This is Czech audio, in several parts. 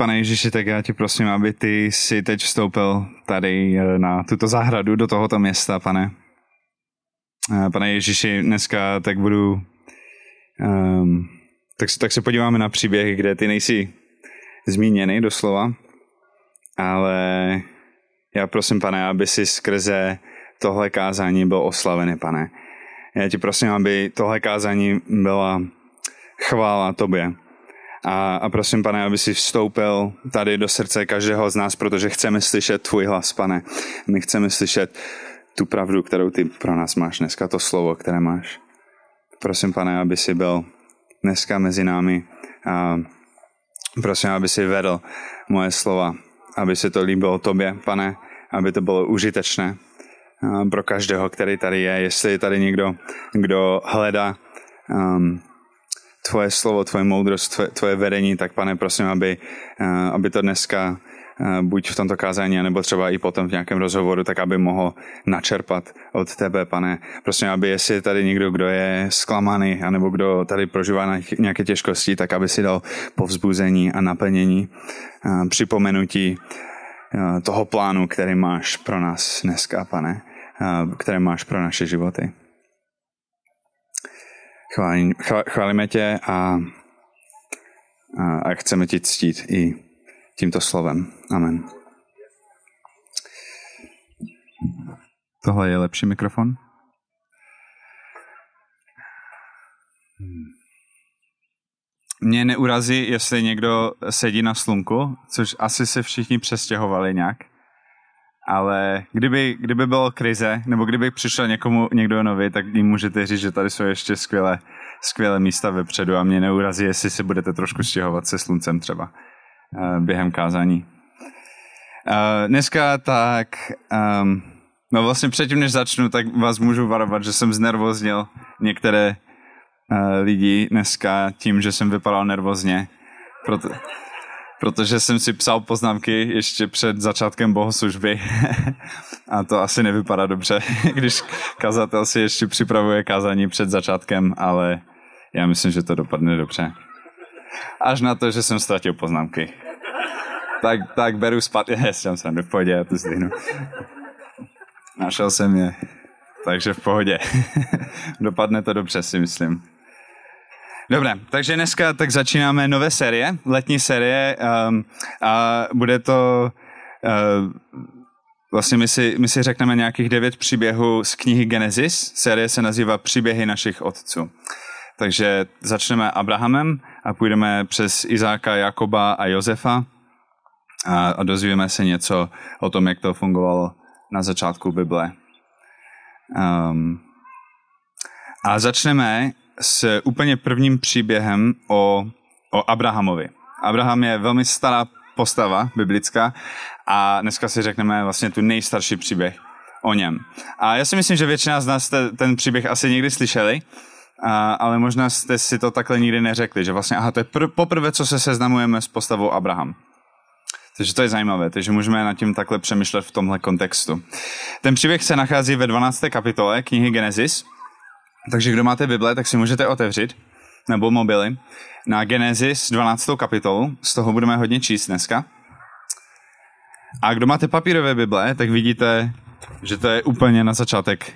pane Ježíši, tak já tě prosím, aby ty si teď vstoupil tady eh, na tuto zahradu, do tohoto města, pane. Eh, pane Ježíši, dneska tak budu, um, tak, tak se podíváme na příběh, kde ty nejsi zmíněný doslova, ale já prosím, pane, aby si skrze tohle kázání byl oslavený, pane. Já ti prosím, aby tohle kázání byla chvála tobě. A, a prosím, pane, aby si vstoupil tady do srdce každého z nás, protože chceme slyšet tvůj hlas, pane. My chceme slyšet tu pravdu, kterou ty pro nás máš dneska, to slovo, které máš. Prosím, pane, aby si byl dneska mezi námi a prosím, aby si vedl moje slova, aby se to líbilo tobě, pane, aby to bylo užitečné pro každého, který tady je. Jestli je tady někdo, kdo hledá um, tvoje slovo, tvoje moudrost, tvoje, tvoje vedení, tak pane, prosím, aby, uh, aby to dneska uh, buď v tomto kázání, nebo třeba i potom v nějakém rozhovoru, tak aby mohl načerpat od tebe, pane. Prosím, aby jestli je tady někdo, kdo je zklamaný, anebo kdo tady prožívá nějaké těžkosti, tak aby si dal povzbuzení a naplnění, uh, připomenutí toho plánu, který máš pro nás dneska, pane, které máš pro naše životy. Chválím, chválíme tě a, a, a chceme ti ctít i tímto slovem. Amen. Tohle je lepší mikrofon? Mě neurazí, jestli někdo sedí na slunku, což asi se všichni přestěhovali nějak ale kdyby, kdyby bylo krize, nebo kdyby přišel někomu někdo nový, tak jim můžete říct, že tady jsou ještě skvělé, skvělé místa vepředu a mě neurazí, jestli si budete trošku stěhovat se sluncem třeba uh, během kázání. Uh, dneska tak, um, no vlastně předtím, než začnu, tak vás můžu varovat, že jsem znervoznil některé uh, lidi dneska tím, že jsem vypadal nervózně. Proto, protože jsem si psal poznámky ještě před začátkem bohoslužby a to asi nevypadá dobře, když kazatel si ještě připravuje kázání před začátkem, ale já myslím, že to dopadne dobře. Až na to, že jsem ztratil poznámky. Tak, tak beru zpátky, jsem se v pohodě, já to zdvihnu. Našel jsem je, takže v pohodě. Dopadne to dobře, si myslím. Dobré, takže dneska tak začínáme nové série, letní série um, a bude to uh, vlastně my si, my si řekneme nějakých devět příběhů z knihy Genesis. Série se nazývá Příběhy našich otců. Takže začneme Abrahamem a půjdeme přes Izáka, Jakoba a Josefa a, a dozvíme se něco o tom, jak to fungovalo na začátku Bible. Um, a začneme s úplně prvním příběhem o, o Abrahamovi. Abraham je velmi stará postava biblická a dneska si řekneme vlastně tu nejstarší příběh o něm. A já si myslím, že většina z nás te, ten příběh asi někdy slyšeli, a, ale možná jste si to takhle nikdy neřekli, že vlastně, aha, to je pr- poprvé, co se seznamujeme s postavou Abraham. Takže to je zajímavé, takže můžeme nad tím takhle přemýšlet v tomhle kontextu. Ten příběh se nachází ve 12. kapitole knihy Genesis takže kdo máte Bible, tak si můžete otevřít, nebo mobily, na Genesis 12. kapitolu, z toho budeme hodně číst dneska. A kdo máte papírové Bible, tak vidíte, že to je úplně na začátek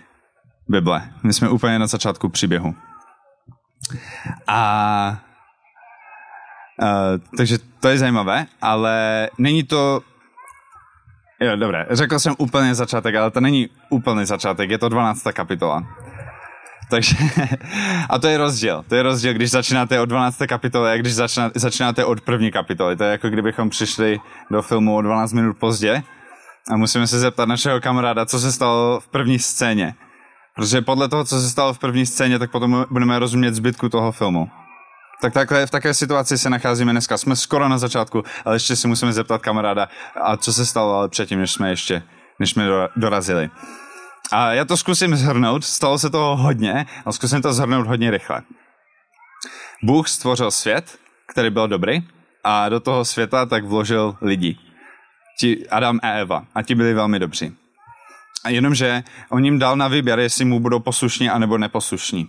Bible. My jsme úplně na začátku příběhu. A Uh, takže to je zajímavé, ale není to... Jo, dobré, řekl jsem úplně začátek, ale to není úplný začátek, je to 12. kapitola. Takže, a to je rozdíl. To je rozdíl, když začínáte od 12. kapitoly a když začíná, začínáte od první kapitoly. To je jako kdybychom přišli do filmu o 12 minut pozdě a musíme se zeptat našeho kamaráda, co se stalo v první scéně. Protože podle toho, co se stalo v první scéně, tak potom budeme rozumět zbytku toho filmu. Tak takhle, v takové situaci se nacházíme dneska. Jsme skoro na začátku, ale ještě si musíme zeptat kamaráda, a co se stalo ale předtím, než jsme ještě než jsme dorazili. A já to zkusím zhrnout, stalo se toho hodně, a zkusím to zhrnout hodně rychle. Bůh stvořil svět, který byl dobrý, a do toho světa tak vložil lidi. Ti Adam a Eva. A ti byli velmi dobří. A jenomže on jim dal na výběr, jestli mu budou poslušní anebo neposlušní.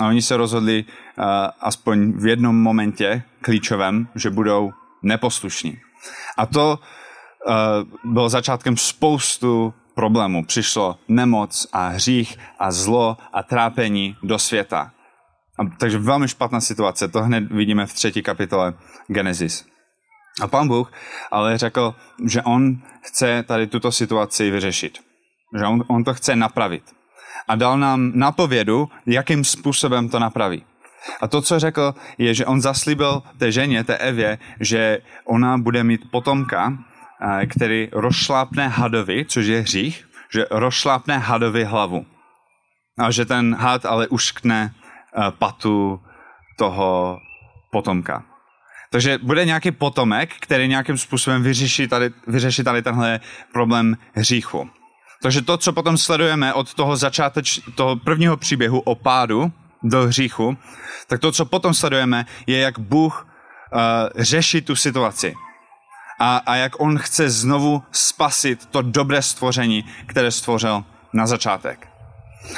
A oni se rozhodli uh, aspoň v jednom momentě klíčovém, že budou neposlušní. A to uh, bylo začátkem spoustu problémů. Přišlo nemoc a hřích a zlo a trápení do světa. A, takže velmi špatná situace. To hned vidíme v třetí kapitole Genesis. A pan Bůh ale řekl, že on chce tady tuto situaci vyřešit. Že on, on to chce napravit. A dal nám napovědu, jakým způsobem to napraví. A to, co řekl, je, že on zaslíbil té ženě, té Evě, že ona bude mít potomka, který rozšlápne hadovi, což je hřích, že rozšlápne hadovi hlavu. A že ten had ale uškne eh, patu toho potomka. Takže bude nějaký potomek, který nějakým způsobem vyřeší tady, vyřeší tady tenhle problém hříchu. Takže to, co potom sledujeme od toho začáteč, toho prvního příběhu o pádu do hříchu, tak to, co potom sledujeme, je, jak Bůh uh, řeší tu situaci. A, a jak on chce znovu spasit to dobré stvoření, které stvořil na začátek.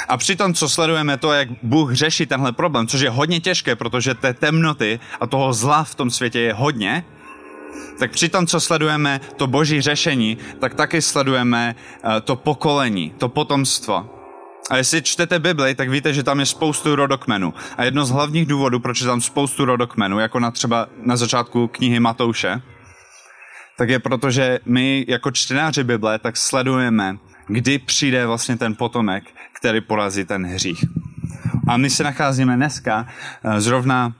A přitom, co sledujeme, to, jak Bůh řeší tenhle problém, což je hodně těžké, protože té temnoty a toho zla v tom světě je hodně, tak přitom, co sledujeme to boží řešení, tak taky sledujeme uh, to pokolení, to potomstvo. A jestli čtete Bibli, tak víte, že tam je spoustu rodokmenů. A jedno z hlavních důvodů, proč je tam spoustu rodokmenů, jako na třeba na začátku knihy Matouše, tak je proto, že my jako čtenáři Bible tak sledujeme, kdy přijde vlastně ten potomek, který porazí ten hřích. A my se nacházíme dneska eh, zrovna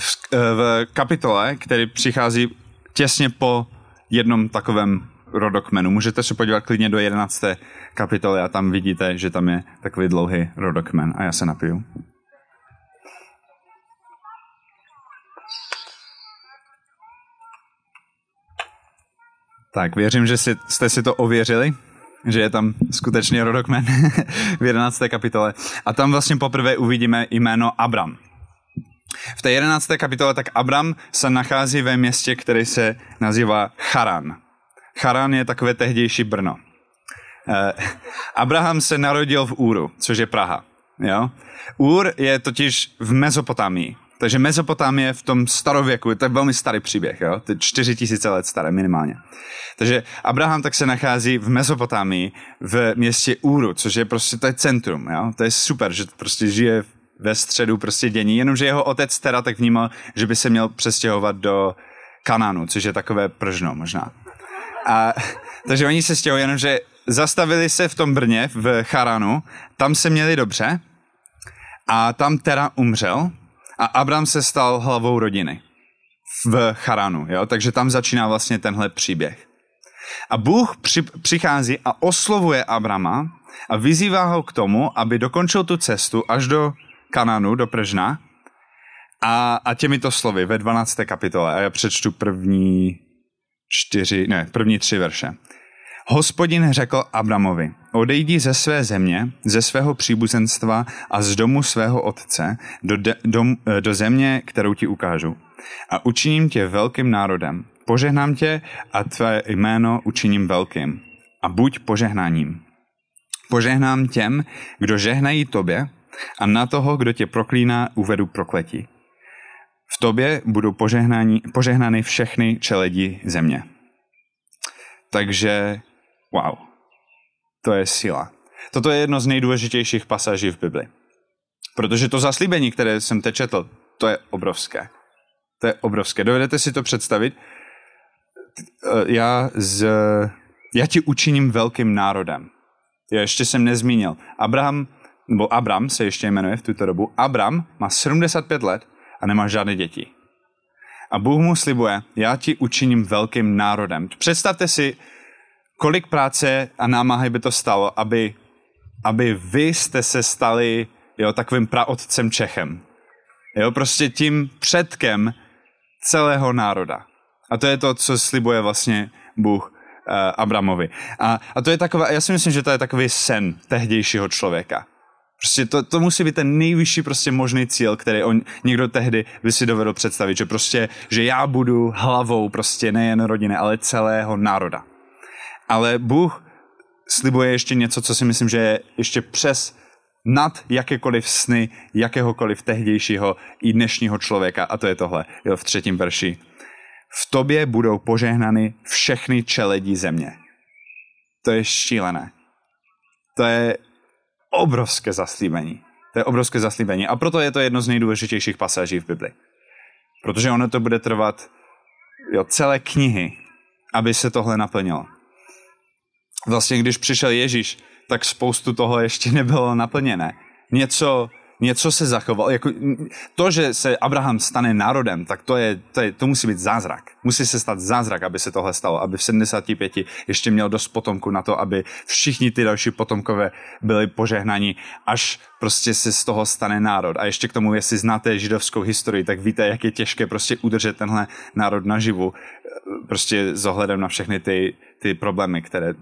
v, eh, v kapitole, který přichází těsně po jednom takovém rodokmenu. Můžete se podívat klidně do 11. kapitoly a tam vidíte, že tam je takový dlouhý rodokmen. A já se napiju. Tak, věřím, že jste si to ověřili že je tam skutečně rodokmen v 11. kapitole. A tam vlastně poprvé uvidíme jméno Abram. V té 11. kapitole tak Abram se nachází ve městě, které se nazývá Charan. Charan je takové tehdejší Brno. Eh, Abraham se narodil v Úru, což je Praha. Jo? Úr je totiž v Mezopotámii. Takže Mezopotámie v tom starověku, to je velmi starý příběh, jo? to je 4000 let staré minimálně. Takže Abraham tak se nachází v Mezopotámii, v městě Úru, což je prostě, to je centrum, jo? to je super, že prostě žije ve středu prostě dění, jenomže jeho otec teda tak vnímal, že by se měl přestěhovat do Kanánu, což je takové pržno možná. A, takže oni se stěhují, jenomže zastavili se v tom Brně, v Charanu, tam se měli dobře a tam teda umřel a Abram se stal hlavou rodiny v Charanu, jo? takže tam začíná vlastně tenhle příběh. A Bůh při, přichází a oslovuje Abrama a vyzývá ho k tomu, aby dokončil tu cestu až do Kananu, do Pržna a, a těmito slovy ve 12. kapitole. A já přečtu první čtyři, ne, první tři verše. Hospodin řekl Abramovi, odejdi ze své země, ze svého příbuzenstva a z domu svého otce do, de, do, do země, kterou ti ukážu. A učiním tě velkým národem. Požehnám tě a tvé jméno učiním velkým. A buď požehnáním. Požehnám těm, kdo žehnají tobě a na toho, kdo tě proklíná, uvedu prokletí. V tobě budou požehnány všechny čeledi země. Takže Wow. To je síla. Toto je jedno z nejdůležitějších pasáží v Bibli. Protože to zaslíbení, které jsem teď četl, to je obrovské. To je obrovské. Dovedete si to představit? Já, z, já ti učiním velkým národem. Já ještě jsem nezmínil. Abraham, nebo Abram se ještě jmenuje v tuto dobu. Abram má 75 let a nemá žádné děti. A Bůh mu slibuje, já ti učiním velkým národem. Představte si, kolik práce a námahy by to stalo, aby, aby vy jste se stali jo, takovým praotcem Čechem. Jo, prostě tím předkem celého národa. A to je to, co slibuje vlastně Bůh uh, Abramovi. A, a to je taková, já si myslím, že to je takový sen tehdejšího člověka. Prostě to, to musí být ten nejvyšší prostě možný cíl, který on někdo tehdy by si dovedl představit, že prostě, že já budu hlavou prostě nejen rodiny, ale celého národa. Ale Bůh slibuje ještě něco, co si myslím, že je ještě přes nad jakékoliv sny jakéhokoliv tehdejšího i dnešního člověka. A to je tohle, jo, v třetím verši. v tobě budou požehnany všechny čeledí země. To je šílené. To je obrovské zaslíbení. To je obrovské zaslíbení. A proto je to jedno z nejdůležitějších pasáží v Bibli. Protože ono to bude trvat jo, celé knihy, aby se tohle naplnilo. Vlastně, když přišel Ježíš, tak spoustu toho ještě nebylo naplněné. Něco něco se zachovalo. Jako, to, že se Abraham stane národem, tak to, je, to, je, to musí být zázrak. Musí se stát zázrak, aby se tohle stalo, aby v 75 ještě měl dost potomku na to, aby všichni ty další potomkové byli požehnaní, až prostě se z toho stane národ. A ještě k tomu, jestli znáte židovskou historii, tak víte, jak je těžké prostě udržet tenhle národ naživu, prostě s ohledem na všechny ty, ty problémy, které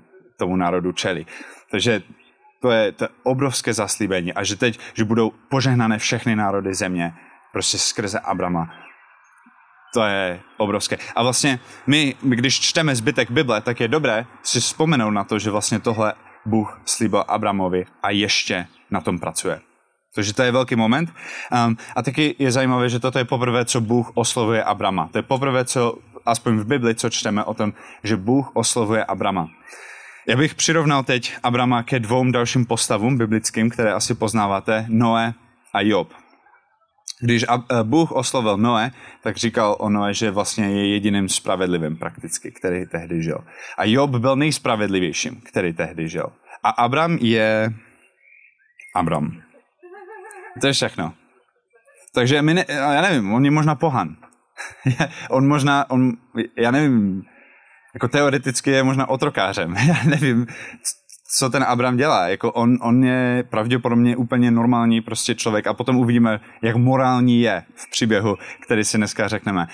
tomu národu čelí. Takže to je, to obrovské zaslíbení a že teď, že budou požehnané všechny národy země, prostě skrze Abrama. To je obrovské. A vlastně my, když čteme zbytek Bible, tak je dobré si vzpomenout na to, že vlastně tohle Bůh slíbil Abramovi a ještě na tom pracuje. Takže to je velký moment. Um, a taky je zajímavé, že toto je poprvé, co Bůh oslovuje Abrama. To je poprvé, co aspoň v Bibli, co čteme o tom, že Bůh oslovuje Abrama. Já bych přirovnal teď Abrama ke dvou dalším postavům biblickým, které asi poznáváte, Noé a Job. Když eh, Bůh oslovil Noé, tak říkal o Noé, že vlastně je jediným spravedlivým prakticky, který tehdy žil. A Job byl nejspravedlivějším, který tehdy žil. A Abram je... Abram. To je všechno. Takže my ne, já nevím, on je možná pohan. on možná, on, já nevím, jako teoreticky je možná otrokářem. Já nevím, co ten Abram dělá. Jako on, on je pravděpodobně úplně normální prostě člověk a potom uvidíme, jak morální je v příběhu, který si dneska řekneme.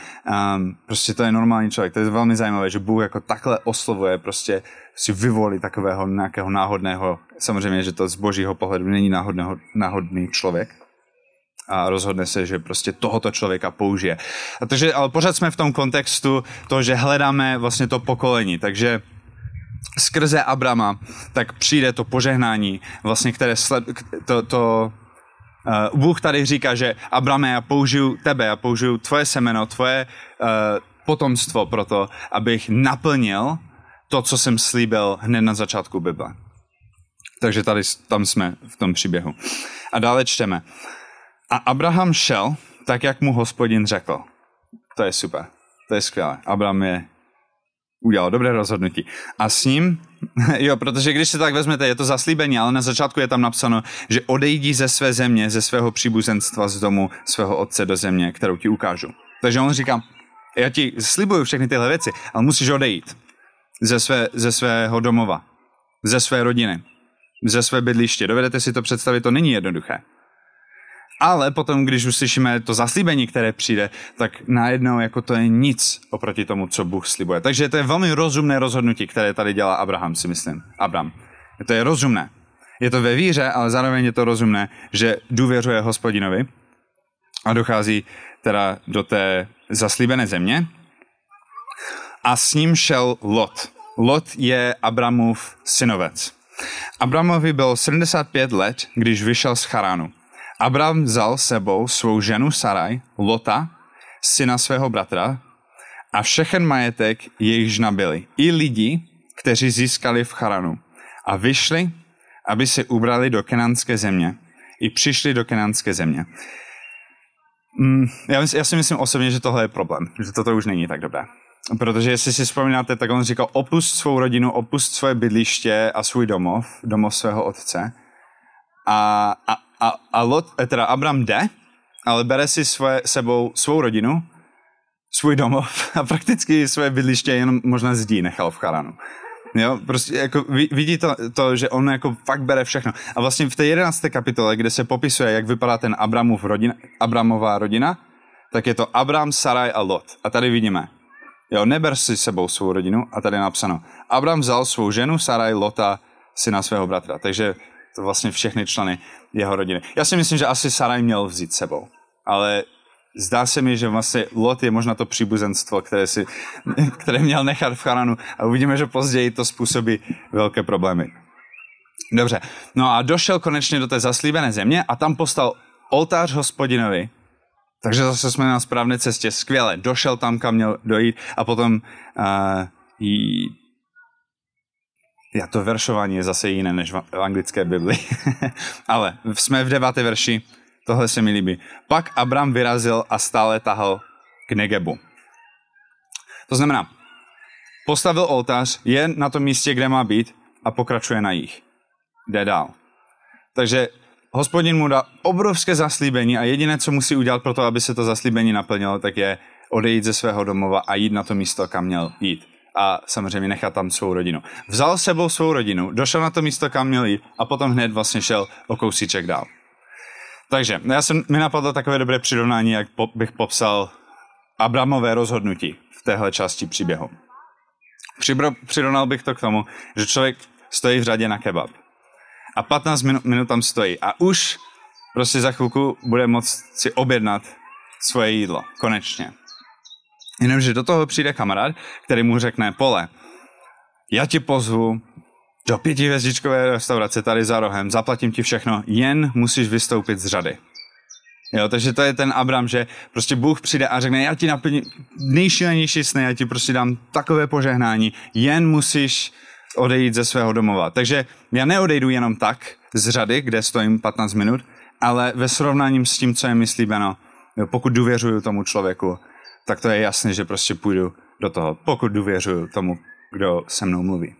Um, prostě to je normální člověk. To je velmi zajímavé, že Bůh jako takhle oslovuje, prostě si vyvolí takového nějakého náhodného, samozřejmě, že to z božího pohledu není náhodného, náhodný člověk, a rozhodne se, že prostě tohoto člověka použije. A takže, ale pořád jsme v tom kontextu toho, že hledáme vlastně to pokolení, takže skrze Abrama tak přijde to požehnání, vlastně, které sled, to, to uh, Bůh tady říká, že Abrame, já použiju tebe, já použiju tvoje semeno, tvoje uh, potomstvo pro to, abych naplnil to, co jsem slíbil hned na začátku Bible. Takže tady tam jsme v tom příběhu. A dále čteme. A Abraham šel tak, jak mu hospodin řekl. To je super. To je skvělé. Abraham je udělal dobré rozhodnutí. A s ním, jo, protože když se tak vezmete, je to zaslíbení, ale na začátku je tam napsáno, že odejdí ze své země, ze svého příbuzenstva z domu svého otce do země, kterou ti ukážu. Takže on říká, já ti slibuju všechny tyhle věci, ale musíš odejít ze, své, ze svého domova, ze své rodiny, ze své bydliště. Dovedete si to představit, to není jednoduché. Ale potom, když uslyšíme to zaslíbení, které přijde, tak najednou jako to je nic oproti tomu, co Bůh slibuje. Takže to je velmi rozumné rozhodnutí, které tady dělá Abraham, si myslím. Abram. To je rozumné. Je to ve víře, ale zároveň je to rozumné, že důvěřuje hospodinovi a dochází teda do té zaslíbené země. A s ním šel Lot. Lot je Abramův synovec. Abramovi byl 75 let, když vyšel z Charánu. Abram vzal sebou svou ženu Saraj, Lota, syna svého bratra, a všechen majetek jejichž nabili. I lidi, kteří získali v Charanu. A vyšli, aby se ubrali do kenánské země. I přišli do kenánské země. Mm, já, já si myslím osobně, že tohle je problém. Že toto už není tak dobré. Protože jestli si vzpomínáte, tak on říkal, opust svou rodinu, opust svoje bydliště a svůj domov, domov svého otce. A, a, a, a Lot, eh, teda Abram jde, ale bere si svoje, sebou svou rodinu, svůj domov a prakticky své bydliště jenom možná zdí nechal v Charanu. Jo, prostě jako vidí to, to, že on jako fakt bere všechno. A vlastně v té jedenácté kapitole, kde se popisuje, jak vypadá ten Abramův rodina, Abramová rodina, tak je to Abram, Saraj a Lot. A tady vidíme, jo, neber si sebou svou rodinu a tady je napsáno, Abram vzal svou ženu, Saraj, Lota, syna svého bratra. Takže to vlastně všechny členy jeho rodiny. Já si myslím, že asi Saraj měl vzít sebou, ale zdá se mi, že vlastně Lot je možná to příbuzenstvo, které, si, které měl nechat v Charanu a uvidíme, že později to způsobí velké problémy. Dobře, no a došel konečně do té zaslíbené země a tam postal oltář hospodinovi Takže zase jsme na správné cestě, skvěle, došel tam, kam měl dojít a potom uh. Já to veršování je zase jiné než v anglické Bibli. Ale jsme v deváté verši, tohle se mi líbí. Pak Abram vyrazil a stále tahal k Negebu. To znamená, postavil oltář, je na tom místě, kde má být a pokračuje na jich. Jde dál. Takže hospodin mu dá obrovské zaslíbení a jediné, co musí udělat pro to, aby se to zaslíbení naplnilo, tak je odejít ze svého domova a jít na to místo, kam měl jít. A samozřejmě nechat tam svou rodinu. Vzal s sebou svou rodinu, došel na to místo, kam měl jít a potom hned vlastně šel o kousíček dál. Takže já jsem, mi napadlo takové dobré přirovnání, jak po, bych popsal Abramové rozhodnutí v téhle části příběhu. Přibro, přirovnal bych to k tomu, že člověk stojí v řadě na kebab a 15 minut, minut tam stojí a už prostě za chvilku bude moct si objednat svoje jídlo. Konečně. Jenomže do toho přijde kamarád, který mu řekne, pole, já ti pozvu do pětivězdičkové restaurace tady za rohem, zaplatím ti všechno, jen musíš vystoupit z řady. Jo, takže to je ten Abram, že prostě Bůh přijde a řekne, já ti naplním nejšílenější sny, já ti prostě dám takové požehnání, jen musíš odejít ze svého domova. Takže já neodejdu jenom tak z řady, kde stojím 15 minut, ale ve srovnání s tím, co je mi slíbeno, pokud důvěřuju tomu člověku, tak to je jasné, že prostě půjdu do toho, pokud důvěřuju tomu, kdo se mnou mluví.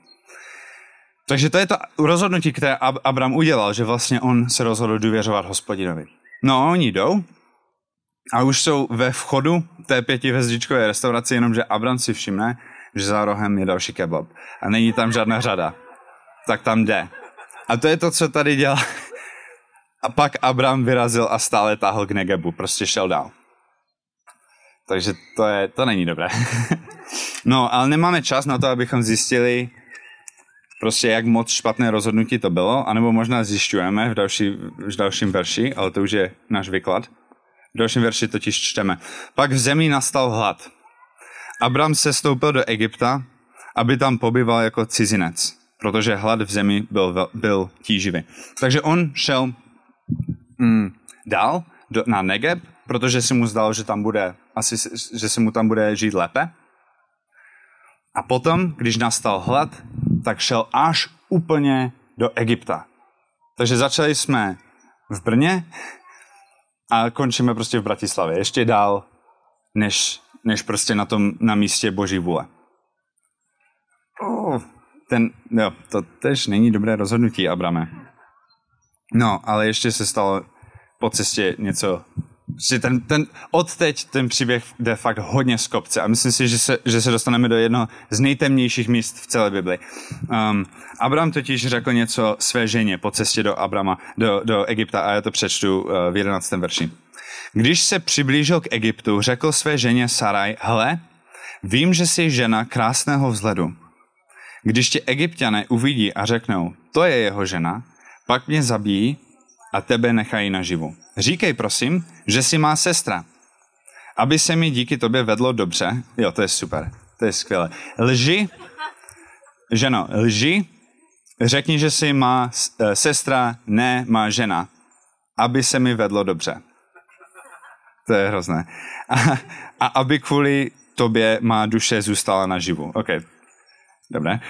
Takže to je to rozhodnutí, které Abram udělal, že vlastně on se rozhodl důvěřovat hospodinovi. No, oni jdou a už jsou ve vchodu té pětihvězdičkové restaurace, jenomže Abram si všimne, že za rohem je další kebab a není tam žádná řada. Tak tam jde. A to je to, co tady dělá. A pak Abram vyrazil a stále táhl k Negebu, prostě šel dál. Takže to, je, to není dobré. no, ale nemáme čas na to, abychom zjistili, prostě jak moc špatné rozhodnutí to bylo, anebo možná zjišťujeme v, další, v dalším verši, ale to už je náš výklad. V dalším verši totiž čteme. Pak v zemi nastal hlad. Abram se stoupil do Egypta, aby tam pobyval jako cizinec, protože hlad v zemi byl, byl tíživý. Takže on šel mm, dál do, na Negeb, protože si mu zdalo, že tam bude, asi, že se mu tam bude žít lépe. A potom, když nastal hlad, tak šel až úplně do Egypta. Takže začali jsme v Brně a končíme prostě v Bratislavě. Ještě dál, než, než prostě na tom, na místě boží vůle. Oh, ten, jo, to tež není dobré rozhodnutí, Abrame. No, ale ještě se stalo po cestě něco že ten, ten, odteď ten příběh jde fakt hodně z kopce a myslím si, že se, že se dostaneme do jednoho z nejtemnějších míst v celé Bibli. Um, Abraham totiž řekl něco své ženě po cestě do Abrama, do, do Egypta a já to přečtu uh, v 11. verši. Když se přiblížil k Egyptu, řekl své ženě Saraj, hle, vím, že jsi žena krásného vzhledu. Když tě egyptiané uvidí a řeknou, to je jeho žena, pak mě zabijí a tebe nechají naživu. Říkej prosím, že si má sestra, aby se mi díky tobě vedlo dobře. Jo, to je super, to je skvělé. Lži, ženo, lži, řekni, že si má eh, sestra, ne má žena, aby se mi vedlo dobře. To je hrozné. A, a aby kvůli tobě má duše zůstala naživu. OK, dobré.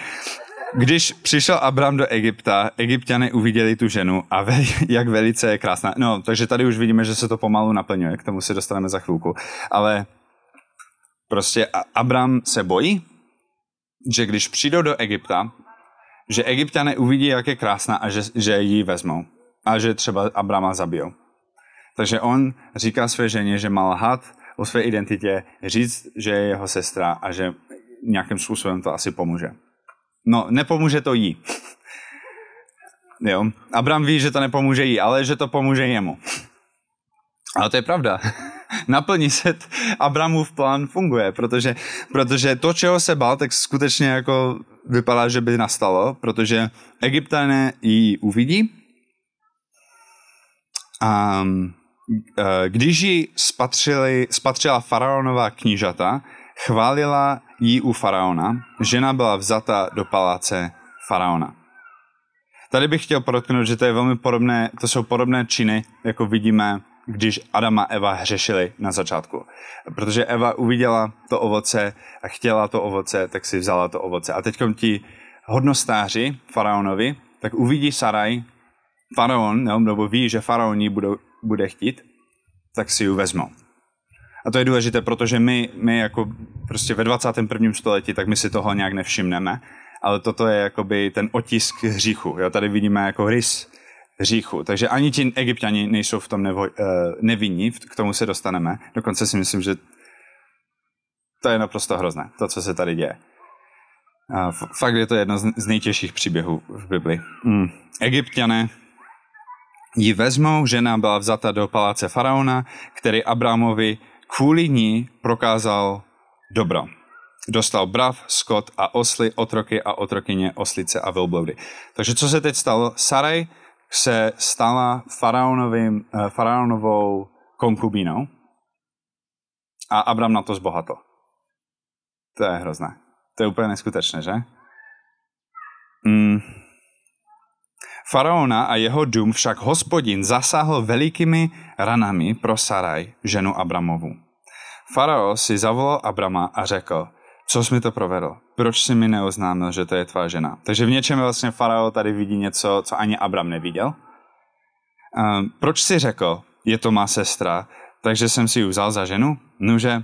Když přišel Abram do Egypta, egyptiané uviděli tu ženu a ve, jak velice je krásná. No, takže tady už vidíme, že se to pomalu naplňuje, k tomu se dostaneme za chvilku. Ale prostě Abram se bojí, že když přijdou do Egypta, že egyptiané uvidí, jak je krásná a že, že ji vezmou. A že třeba Abrama zabijou. Takže on říká své ženě, že má lhat o své identitě, říct, že je jeho sestra a že nějakým způsobem to asi pomůže. No, nepomůže to jí. Jo. Abram ví, že to nepomůže jí, ale že to pomůže jemu. Ale to je pravda. Naplní se t- Abramův plán funguje, protože, protože to, čeho se bál, tak skutečně jako vypadá, že by nastalo, protože egyptané ji uvidí a e, když ji spatřili, spatřila faraonová knížata, chválila jí u faraona, žena byla vzata do paláce faraona. Tady bych chtěl podotknout, že to je velmi podobné, to jsou podobné činy, jako vidíme když Adam a Eva hřešili na začátku. Protože Eva uviděla to ovoce a chtěla to ovoce, tak si vzala to ovoce. A teď ti hodnostáři faraonovi, tak uvidí Saraj, faraon, no, nebo ví, že faraon ji bude, bude chtít, tak si ji vezmou. A to je důležité, protože my, my jako prostě ve 21. století, tak my si toho nějak nevšimneme, ale toto je jakoby ten otisk hříchu. Jo? Tady vidíme jako rys hříchu. Takže ani ti egyptiani nejsou v tom nevo, uh, nevinní, k tomu se dostaneme. Dokonce si myslím, že to je naprosto hrozné, to, co se tady děje. Uh, fakt je to jedno z nejtěžších příběhů v Bibli. Mm. Egyptiané ji vezmou, žena byla vzata do paláce faraona, který Abramovi kvůli ní prokázal dobro. Dostal brav, skot a osly, otroky a otrokyně, oslice a velbloudy. Takže co se teď stalo? Saraj se stala faraonovým, eh, faraonovou konkubínou a Abram na to zbohatl. To je hrozné. To je úplně neskutečné, že? Mm. Faraona a jeho dům však hospodin zasáhl velikými ranami pro Saraj, ženu Abramovu. Farao si zavolal Abrama a řekl, co jsi mi to provedl? Proč jsi mi neoznámil, že to je tvá žena? Takže v něčem vlastně Farao tady vidí něco, co ani Abram neviděl. Um, proč si řekl, je to má sestra, takže jsem si ji vzal za ženu? Nuže,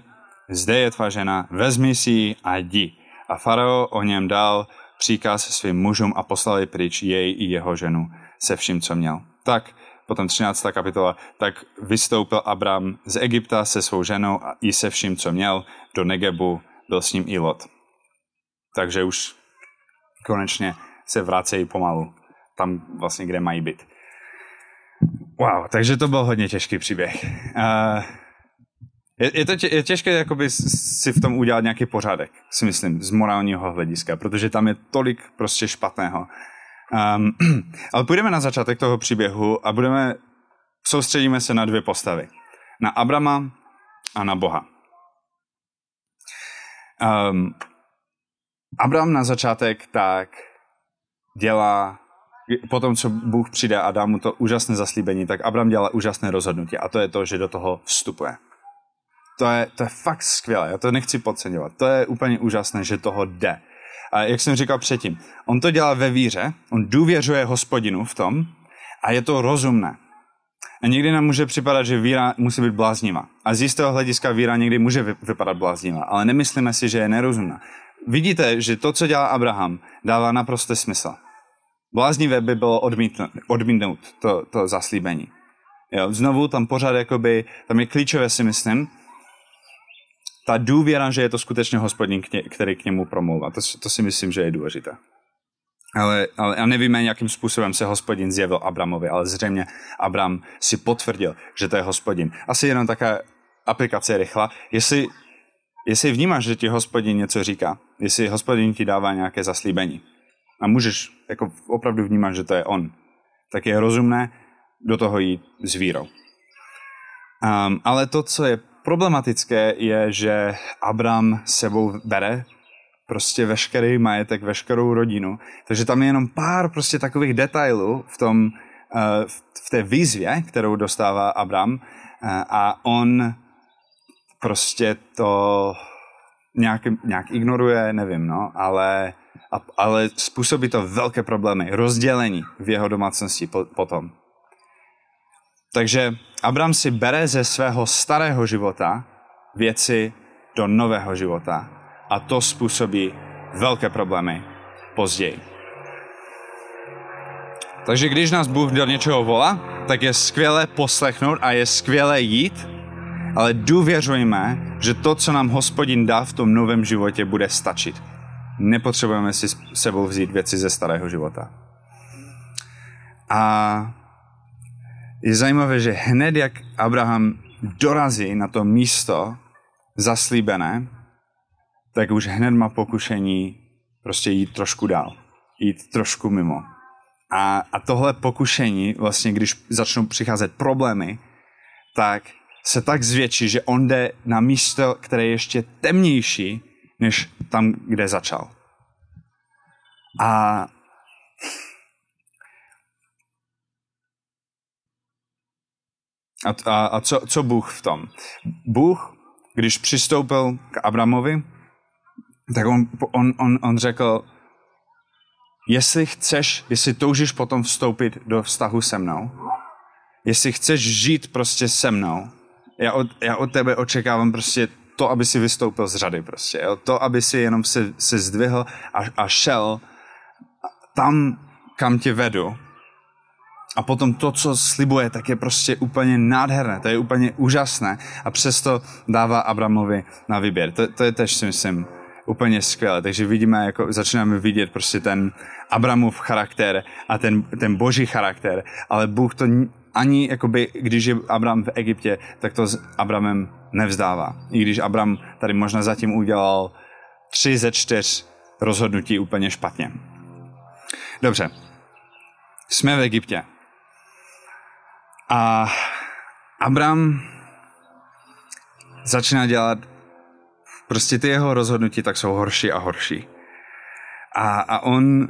zde je tvá žena, vezmi si ji a jdi. A Farao o něm dal příkaz svým mužům a poslali pryč jej i jeho ženu se vším, co měl. Tak, potom 13. kapitola, tak vystoupil Abram z Egypta se svou ženou a i se vším, co měl, do Negebu, byl s ním i Lot. Takže už konečně se vracejí pomalu tam vlastně, kde mají být. Wow, takže to byl hodně těžký příběh. Uh, je, je, to tě, je těžké jakoby si v tom udělat nějaký pořádek, si myslím, z morálního hlediska, protože tam je tolik prostě špatného. Um, ale půjdeme na začátek toho příběhu a budeme, soustředíme se na dvě postavy. Na Abrama a na Boha. Um, Abraham na začátek tak dělá, potom co Bůh přijde a dá mu to úžasné zaslíbení, tak Abraham dělá úžasné rozhodnutí a to je to, že do toho vstupuje. To je, to je fakt skvělé, já to nechci podceňovat. To je úplně úžasné, že toho jde. A jak jsem říkal předtím, on to dělá ve víře, on důvěřuje hospodinu v tom a je to rozumné. A někdy nám může připadat, že víra musí být bláznivá. A z jistého hlediska víra někdy může vypadat bláznivá, ale nemyslíme si, že je nerozumná. Vidíte, že to, co dělá Abraham, dává naprostý smysl. Bláznivé by bylo odmítnout, odmítnout to, to zaslíbení. Jo, znovu tam pořád jakoby, tam je klíčové si myslím, ta důvěra, že je to skutečně hospodin, který k němu promlouvá. To, to si myslím, že je důležité. Ale, ale a nevíme, jakým způsobem se hospodin zjevil Abramovi, ale zřejmě Abram si potvrdil, že to je hospodin. Asi jenom taká aplikace rychla. Jestli, jestli vnímáš, že ti hospodin něco říká, jestli hospodin ti dává nějaké zaslíbení a můžeš jako opravdu vnímat, že to je on, tak je rozumné do toho jít s vírou. Um, ale to, co je problematické, je, že Abram sebou bere prostě veškerý majetek, veškerou rodinu. Takže tam je jenom pár prostě takových detailů v tom, uh, v té výzvě, kterou dostává Abram uh, a on prostě to nějak, nějak ignoruje, nevím, no, ale, ale způsobí to velké problémy, rozdělení v jeho domácnosti po, potom. Takže Abram si bere ze svého starého života věci do nového života a to způsobí velké problémy později. Takže když nás Bůh do něčeho volá, tak je skvělé poslechnout a je skvělé jít, ale důvěřujeme, že to, co nám hospodin dá v tom novém životě, bude stačit. Nepotřebujeme si sebou vzít věci ze starého života. A je zajímavé, že hned jak Abraham dorazí na to místo zaslíbené, tak už hned má pokušení prostě jít trošku dál, jít trošku mimo. A, a tohle pokušení, vlastně když začnou přicházet problémy, tak se tak zvětší, že on jde na místo, které je ještě temnější, než tam, kde začal. A A, a, a co, co Bůh v tom? Bůh, když přistoupil k Abramovi, tak on, on, on, on řekl, jestli chceš, jestli toužíš potom vstoupit do vztahu se mnou, jestli chceš žít prostě se mnou, já od, já od tebe očekávám prostě to, aby si vystoupil z řady prostě, jo? to, aby si jenom se, se zdvihl a, a šel tam, kam tě vedu. A potom to, co slibuje, tak je prostě úplně nádherné, to je úplně úžasné a přesto dává Abramovi na výběr. To, to je tež si myslím úplně skvělé. Takže vidíme, jako začínáme vidět prostě ten Abramův charakter a ten, ten boží charakter, ale Bůh to ani, jakoby, když je Abram v Egyptě, tak to s Abramem nevzdává. I když Abram tady možná zatím udělal tři ze čtyř rozhodnutí úplně špatně. Dobře, jsme v Egyptě. A Abram začíná dělat prostě ty jeho rozhodnutí tak jsou horší a horší. A, a on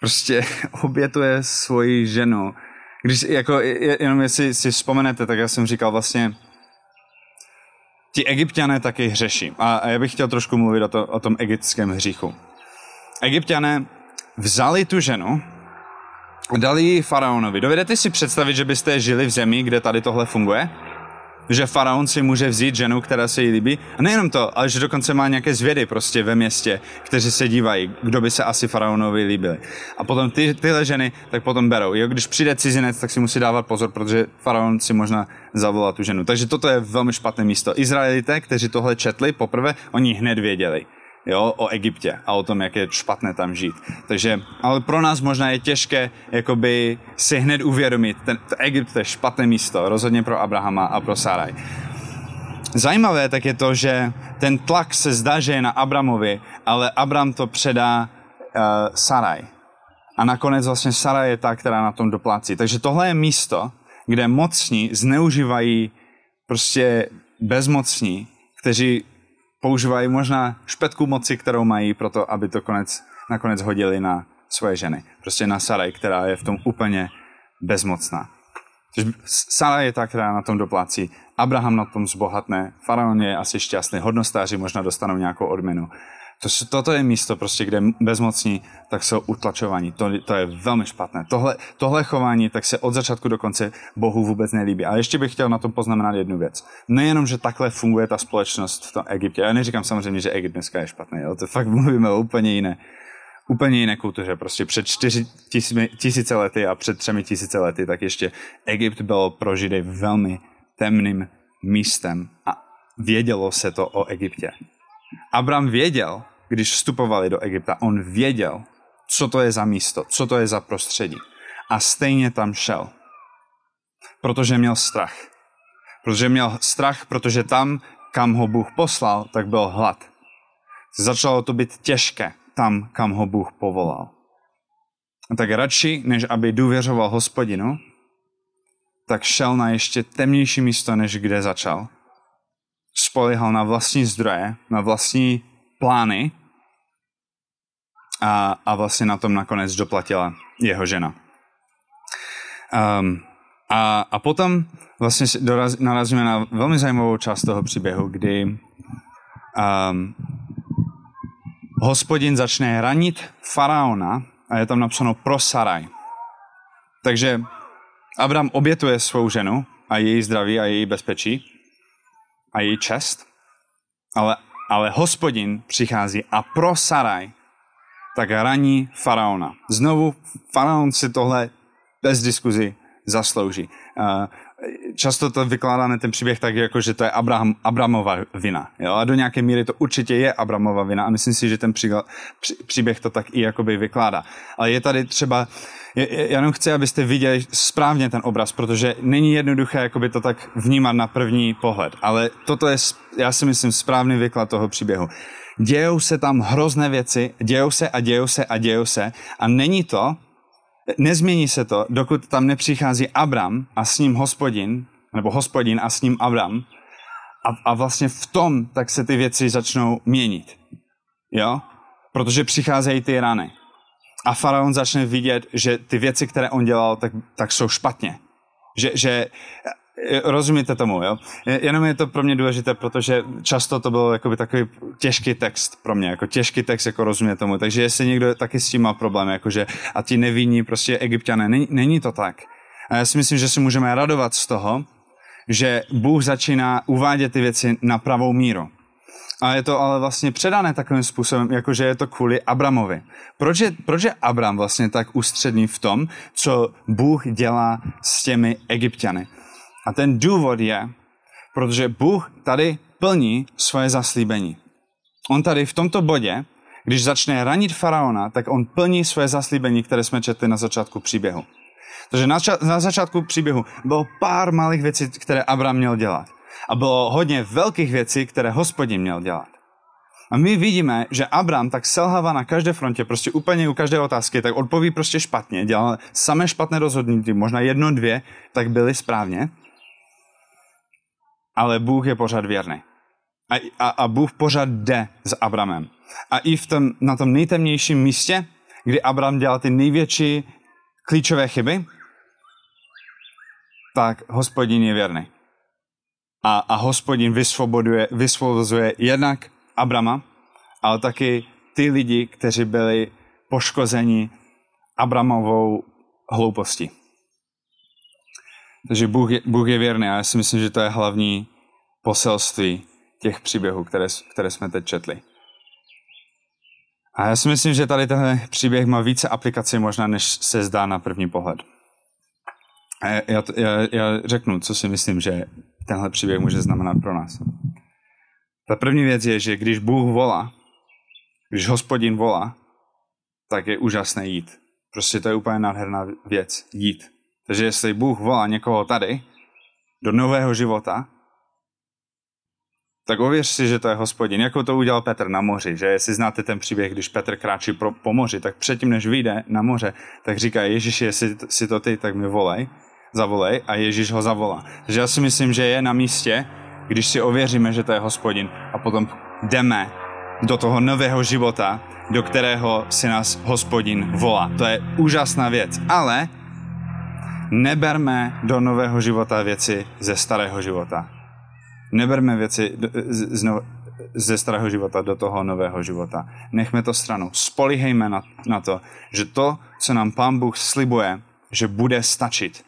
prostě obětuje svoji ženu. Když, jako, jenom jestli si vzpomenete, tak já jsem říkal vlastně, ti egyptiané taky hřeší. A, a já bych chtěl trošku mluvit o, to, o tom egyptském hříchu. Egyptiané vzali tu ženu, dali ji faraonovi. Dovedete si představit, že byste žili v zemi, kde tady tohle funguje? že faraon si může vzít ženu, která se jí líbí. A nejenom to, ale že dokonce má nějaké zvědy prostě ve městě, kteří se dívají, kdo by se asi faraonovi líbili. A potom ty, tyhle ženy tak potom berou. Jo, když přijde cizinec, tak si musí dávat pozor, protože faraon si možná zavolá tu ženu. Takže toto je velmi špatné místo. Izraelité, kteří tohle četli poprvé, oni hned věděli jo, o Egyptě a o tom, jak je špatné tam žít. Takže, ale pro nás možná je těžké jakoby si hned uvědomit, ten, ten Egypt je špatné místo, rozhodně pro Abrahama a pro Saraj. Zajímavé tak je to, že ten tlak se zdá, že je na Abramovi, ale Abram to předá uh, Saraj. A nakonec vlastně Saraj je ta, která na tom doplácí. Takže tohle je místo, kde mocní zneužívají prostě bezmocní, kteří používají možná špetku moci, kterou mají pro to, aby to konec, nakonec hodili na svoje ženy. Prostě na Saraj, která je v tom úplně bezmocná. Sara je ta, která na tom doplácí, Abraham na tom zbohatne, faraon je asi šťastný, hodnostáři možná dostanou nějakou odměnu. To, toto je místo, prostě, kde bezmocní, tak jsou utlačovaní. To, to je velmi špatné. Tohle, tohle chování tak se od začátku do konce Bohu vůbec nelíbí. A ještě bych chtěl na tom poznamenat jednu věc. Nejenom, že takhle funguje ta společnost v tom Egyptě. Já neříkám samozřejmě, že Egypt dneska je špatný. Jo? To fakt mluvíme o úplně jiné, úplně jiné kultuře. Prostě před čtyři tisíce lety a před třemi tisíce lety, tak ještě Egypt byl pro Židy velmi temným místem a vědělo se to o Egyptě. Abram věděl, když vstupovali do Egypta, on věděl, co to je za místo, co to je za prostředí. A stejně tam šel. Protože měl strach. Protože měl strach, protože tam, kam ho Bůh poslal, tak byl hlad. Začalo to být těžké tam, kam ho Bůh povolal. A tak radši, než aby důvěřoval hospodinu, tak šel na ještě temnější místo, než kde začal spolehal na vlastní zdroje, na vlastní plány a, a vlastně na tom nakonec doplatila jeho žena. Um, a, a potom vlastně doraz, narazíme na velmi zajímavou část toho příběhu, kdy um, hospodin začne ranit faraona a je tam napsáno pro Saraj. Takže Abraham obětuje svou ženu a její zdraví a její bezpečí a její čest, ale, ale hospodin přichází a pro Saraj tak raní faraona. Znovu faraon si tohle bez diskuzi zaslouží. Často to vykládáme ten příběh tak, jako že to je Abraham, Abramova vina. Jo? A do nějaké míry to určitě je Abramova vina a myslím si, že ten příběh to tak i jakoby vykládá. Ale je tady třeba já jenom chci, abyste viděli správně ten obraz, protože není jednoduché jakoby to tak vnímat na první pohled, ale toto je, já si myslím, správný výklad toho příběhu. Dějou se tam hrozné věci, dějou se a dějou se a dějou se a není to, nezmění se to, dokud tam nepřichází Abram a s ním hospodin, nebo hospodin a s ním Abram a, a vlastně v tom tak se ty věci začnou měnit. Jo? Protože přicházejí ty rany a faraon začne vidět, že ty věci, které on dělal, tak, tak jsou špatně. Že, že rozumíte tomu, jo? Jenom je to pro mě důležité, protože často to bylo jakoby takový těžký text pro mě, jako těžký text, jako rozumět tomu. Takže jestli někdo taky s tím má problém, jakože a ti nevinní prostě egyptiané, není, není to tak. A já si myslím, že si můžeme radovat z toho, že Bůh začíná uvádět ty věci na pravou míru. A je to ale vlastně předané takovým způsobem, jakože je to kvůli Abramovi. Proč je, proč je Abram vlastně tak ústředný v tom, co Bůh dělá s těmi egyptiany? A ten důvod je, protože Bůh tady plní svoje zaslíbení. On tady v tomto bodě, když začne ranit faraona, tak on plní svoje zaslíbení, které jsme četli na začátku příběhu. Takže na, na začátku příběhu bylo pár malých věcí, které Abraham měl dělat. A bylo hodně velkých věcí, které hospodin měl dělat. A my vidíme, že Abraham tak selhává na každé frontě, prostě úplně u každé otázky, tak odpoví prostě špatně, dělal samé špatné rozhodnutí, možná jedno, dvě, tak byly správně. Ale Bůh je pořád věrný. A, a, a Bůh pořád jde s Abramem. A i v tom, na tom nejtemnějším místě, kdy Abram dělal ty největší klíčové chyby, tak hospodin je věrný. A, a hospodin vysvoboduje, vysvobozuje jednak Abrama, ale taky ty lidi, kteří byli poškozeni Abramovou hloupostí. Takže Bůh je, Bůh je věrný a já si myslím, že to je hlavní poselství těch příběhů, které, které jsme teď četli. A já si myslím, že tady tenhle příběh má více aplikací možná, než se zdá na první pohled. A já, já, já řeknu, co si myslím, že tenhle příběh může znamenat pro nás. Ta první věc je, že když Bůh volá, když hospodin volá, tak je úžasné jít. Prostě to je úplně nádherná věc, jít. Takže jestli Bůh volá někoho tady, do nového života, tak ověř si, že to je hospodin. Jako to udělal Petr na moři, že jestli znáte ten příběh, když Petr kráčí pro, po moři, tak předtím, než vyjde na moře, tak říká, Ježíši, jestli si to ty, tak mi volej, zavolej a Ježíš ho zavolá. Takže já si myslím, že je na místě, když si ověříme, že to je hospodin a potom jdeme do toho nového života, do kterého si nás hospodin volá. To je úžasná věc. Ale neberme do nového života věci ze starého života. Neberme věci z, z, ze starého života do toho nového života. Nechme to stranou. Spolíhejme na, na to, že to, co nám Pán Bůh slibuje, že bude stačit.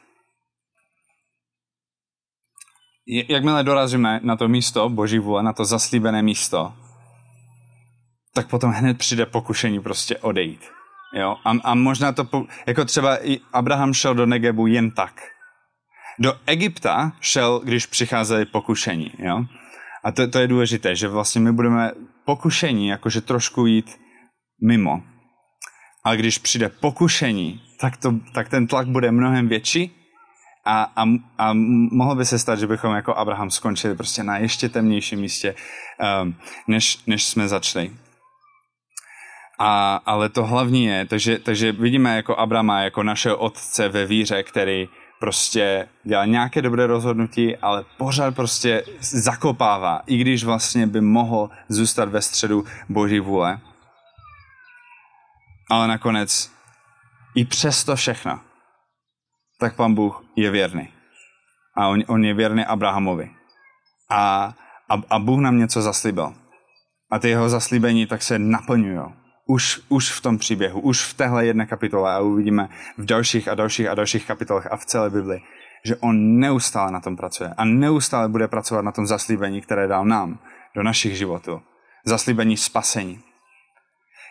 Jakmile dorazíme na to místo, boží vůle, na to zaslíbené místo, tak potom hned přijde pokušení prostě odejít. Jo? A, a možná to, po, jako třeba i Abraham šel do Negebu jen tak. Do Egypta šel, když přicházely pokušení. Jo? A to, to je důležité, že vlastně my budeme pokušení, jakože trošku jít mimo. Ale když přijde pokušení, tak, to, tak ten tlak bude mnohem větší a, a, a mohlo by se stát, že bychom jako Abraham skončili prostě na ještě temnějším místě, um, než, než jsme začali. A, ale to hlavní je, takže, takže vidíme jako Abrama, jako našeho otce ve víře, který prostě dělá nějaké dobré rozhodnutí, ale pořád prostě zakopává, i když vlastně by mohl zůstat ve středu boží vůle. Ale nakonec i přesto všechno, tak pan Bůh je věrný. A on, on je věrný Abrahamovi. A, a, a Bůh nám něco zaslíbil. A ty jeho zaslíbení tak se naplňují už, už v tom příběhu, už v téhle jedné kapitole a uvidíme v dalších a dalších a dalších kapitolech a v celé Bibli, že on neustále na tom pracuje a neustále bude pracovat na tom zaslíbení, které dal nám do našich životů. Zaslíbení spasení.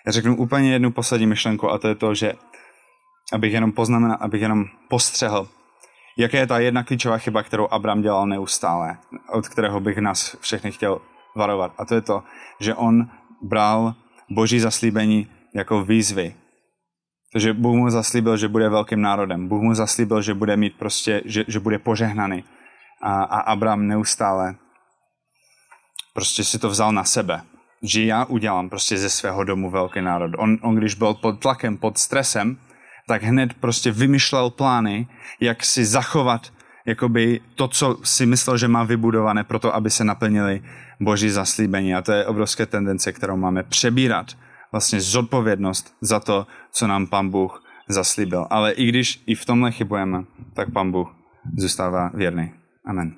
Já řeknu úplně jednu poslední myšlenku a to je to, že abych jenom poznamenal, abych jenom postřehl, jaká je ta jedna klíčová chyba, kterou Abram dělal neustále, od kterého bych nás všechny chtěl varovat. A to je to, že on bral boží zaslíbení jako výzvy. Takže Bůh mu zaslíbil, že bude velkým národem. Bůh mu zaslíbil, že bude mít prostě, že, že bude požehnaný. A, a Abraham neustále prostě si to vzal na sebe. Že já udělám prostě ze svého domu velký národ. On, on když byl pod tlakem, pod stresem, tak hned prostě vymýšlel plány, jak si zachovat jakoby to, co si myslel, že má vybudované pro to, aby se naplnili boží zaslíbení. A to je obrovské tendence, kterou máme přebírat vlastně zodpovědnost za to, co nám pan Bůh zaslíbil. Ale i když i v tomhle chybujeme, tak pan Bůh zůstává věrný. Amen.